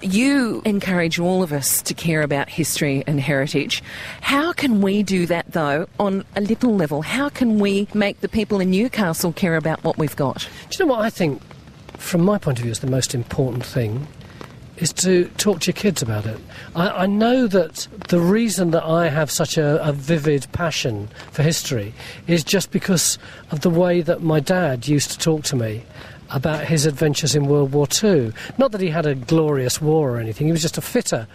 You encourage all of us to care about history and heritage. How can we do that, though, on a little level? How can we make the people in Newcastle care about what we've got? Do you know what I think, from my point of view, is the most important thing? Is to talk to your kids about it. I, I know that the reason that I have such a, a vivid passion for history is just because of the way that my dad used to talk to me about his adventures in World War II. Not that he had a glorious war or anything, he was just a fitter,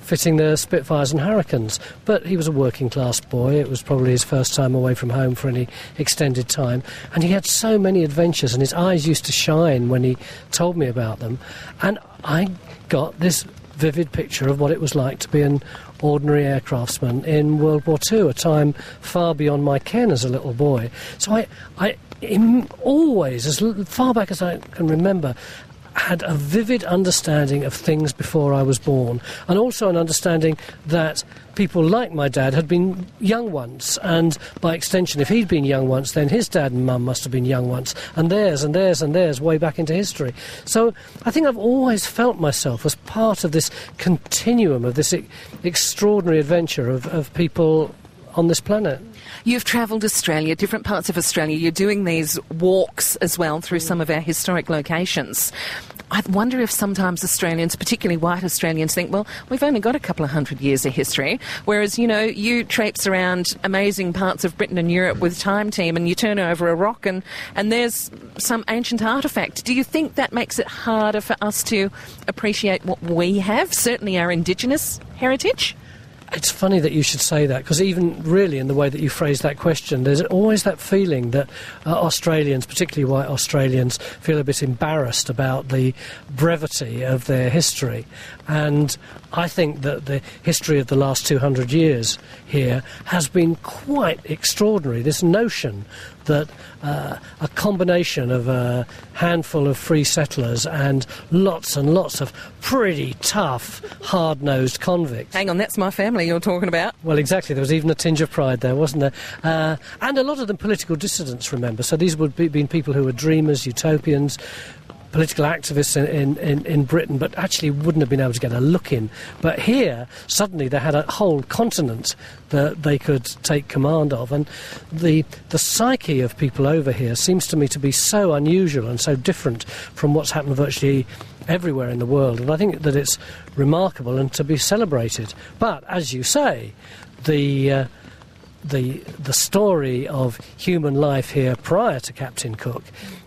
fitting the Spitfires and Hurricanes. But he was a working class boy, it was probably his first time away from home for any extended time, and he had so many adventures, and his eyes used to shine when he told me about them. And I got this vivid picture of what it was like to be an ordinary aircraftsman in World War II, a time far beyond my ken as a little boy. So I, I always, as far back as I can remember, had a vivid understanding of things before I was born, and also an understanding that people like my dad had been young once, and by extension, if he'd been young once, then his dad and mum must have been young once, and theirs and theirs and theirs way back into history. So I think I've always felt myself as part of this continuum of this e- extraordinary adventure of, of people on this planet. You've travelled Australia, different parts of Australia. You're doing these walks as well through some of our historic locations. I wonder if sometimes Australians, particularly white Australians, think, well, we've only got a couple of hundred years of history. Whereas, you know, you traipse around amazing parts of Britain and Europe with Time Team and you turn over a rock and, and there's some ancient artefact. Do you think that makes it harder for us to appreciate what we have, certainly our Indigenous heritage? It's funny that you should say that because even really in the way that you phrase that question, there's always that feeling that uh, Australians, particularly white Australians, feel a bit embarrassed about the brevity of their history. And I think that the history of the last 200 years here has been quite extraordinary. This notion that uh, a combination of a handful of free settlers and lots and lots of pretty tough, hard nosed convicts. Hang on, that's my family you're talking about. Well, exactly. There was even a tinge of pride there, wasn't there? Uh, and a lot of them political dissidents, remember. So these would be been people who were dreamers, utopians, political activists in, in, in, in Britain, but actually wouldn't have been able to get a look in. But here, suddenly, they had a whole continent that they could take command of. And the, the psyche of people over here seems to me to be so unusual and so different from what's happened virtually everywhere in the world. And I think that it's remarkable and to be celebrated. But, as you say, the. Uh, the the story of human life here prior to Captain Cook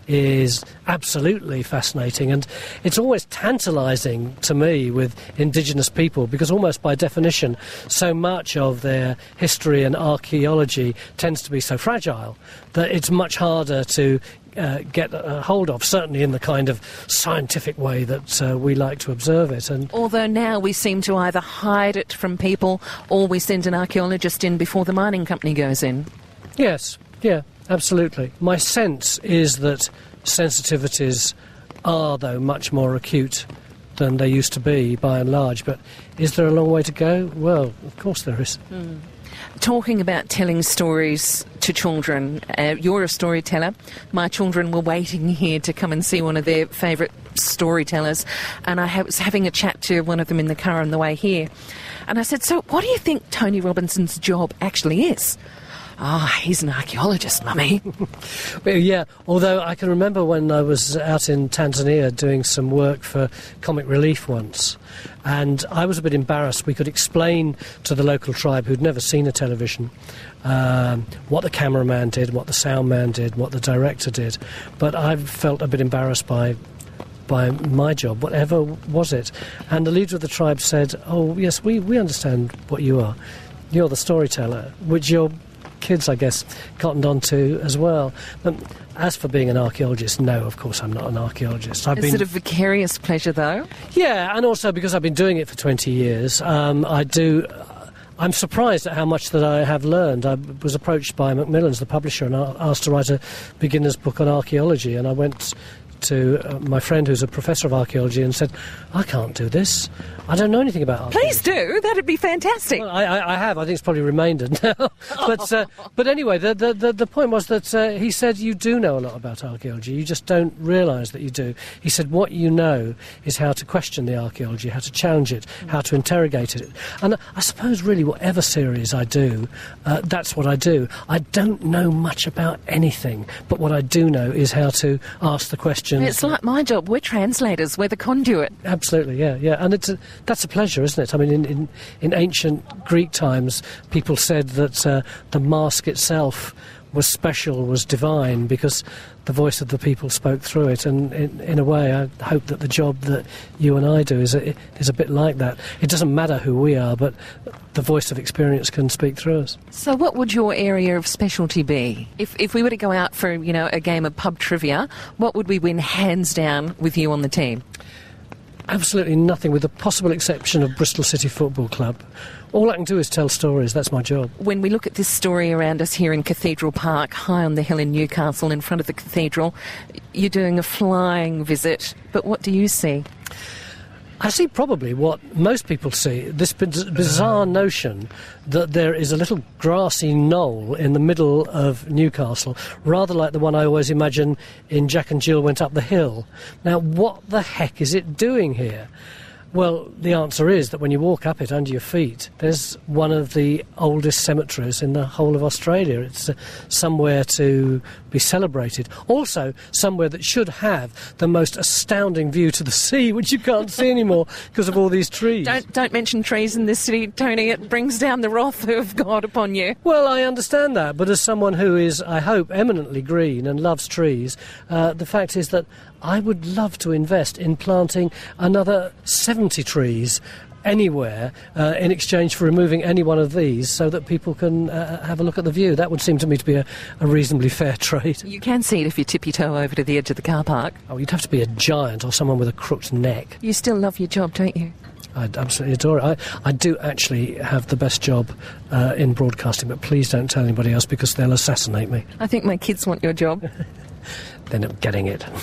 is absolutely fascinating and it's always tantalizing to me with indigenous people because almost by definition so much of their history and archaeology tends to be so fragile that it's much harder to uh, get a hold of, certainly in the kind of scientific way that uh, we like to observe it. And Although now we seem to either hide it from people or we send an archaeologist in before the mining company goes in. yes, yeah, absolutely. My sense is that sensitivities are, though, much more acute than they used to be by and large. But is there a long way to go? Well, of course there is. Talking about telling stories to children, uh, you're a storyteller. My children were waiting here to come and see one of their favourite storytellers, and I was having a chat to one of them in the car on the way here. And I said, So, what do you think Tony Robinson's job actually is? Ah, he's an archaeologist, mummy. Yeah, although I can remember when I was out in Tanzania doing some work for Comic Relief once, and I was a bit embarrassed. We could explain to the local tribe who'd never seen a television um, what the cameraman did, what the sound man did, what the director did, but I felt a bit embarrassed by by my job, whatever was it. And the leader of the tribe said, Oh, yes, we, we understand what you are. You're the storyteller, which your kids, I guess, cottoned onto as well. But as for being an archaeologist, no, of course, I'm not an archaeologist. I've Is been, it a vicarious pleasure, though? yeah, and also because I've been doing it for 20 years, um, I do. I'm surprised at how much that I have learned. I was approached by Macmillan's, the publisher, and asked to write a beginner's book on archaeology, and I went to uh, my friend who's a professor of archaeology and said, I can't do this. I don't know anything about archaeology. Please do. That'd be fantastic. Well, I, I, I have. I think it's probably remaindered now. but uh, but anyway, the, the, the, the point was that uh, he said you do know a lot about archaeology. You just don't realise that you do. He said what you know is how to question the archaeology, how to challenge it, how to interrogate it. And I suppose really whatever series I do, uh, that's what I do. I don't know much about anything, but what I do know is how to ask the questions. It's like my job. We're translators. We're the conduit. Absolutely, yeah, yeah, and it's a, that's a pleasure, isn't it? I mean, in, in, in ancient Greek times, people said that uh, the mask itself was special, was divine, because the voice of the people spoke through it. And in, in a way, I hope that the job that you and I do is a, is a bit like that. It doesn't matter who we are, but the voice of experience can speak through us. So, what would your area of specialty be? If, if we were to go out for you know a game of pub trivia, what would we win hands down with you on the team? Absolutely nothing, with the possible exception of Bristol City Football Club. All I can do is tell stories. That's my job. When we look at this story around us here in Cathedral Park, high on the hill in Newcastle, in front of the cathedral, you're doing a flying visit. But what do you see? I see probably what most people see this bizarre uh. notion that there is a little grassy knoll in the middle of Newcastle, rather like the one I always imagine in Jack and Jill Went Up the Hill. Now, what the heck is it doing here? Well, the answer is that when you walk up it under your feet, there's one of the oldest cemeteries in the whole of Australia. It's uh, somewhere to be celebrated. Also, somewhere that should have the most astounding view to the sea, which you can't see anymore because of all these trees. Don't, don't mention trees in this city, Tony. It brings down the wrath of God upon you. Well, I understand that, but as someone who is, I hope, eminently green and loves trees, uh, the fact is that I would love to invest in planting another 70 trees anywhere uh, in exchange for removing any one of these so that people can uh, have a look at the view. That would seem to me to be a, a, reasonably fair trade. You can see it if you tip your toe over to the edge of the car park. Oh, you'd have to be a giant or someone with a crooked neck. You still love your job, don't you? I absolutely adore it. I, I do actually have the best job uh, in broadcasting, but please don't tell anybody else because they'll assassinate me. I think my kids want your job. They're not getting it.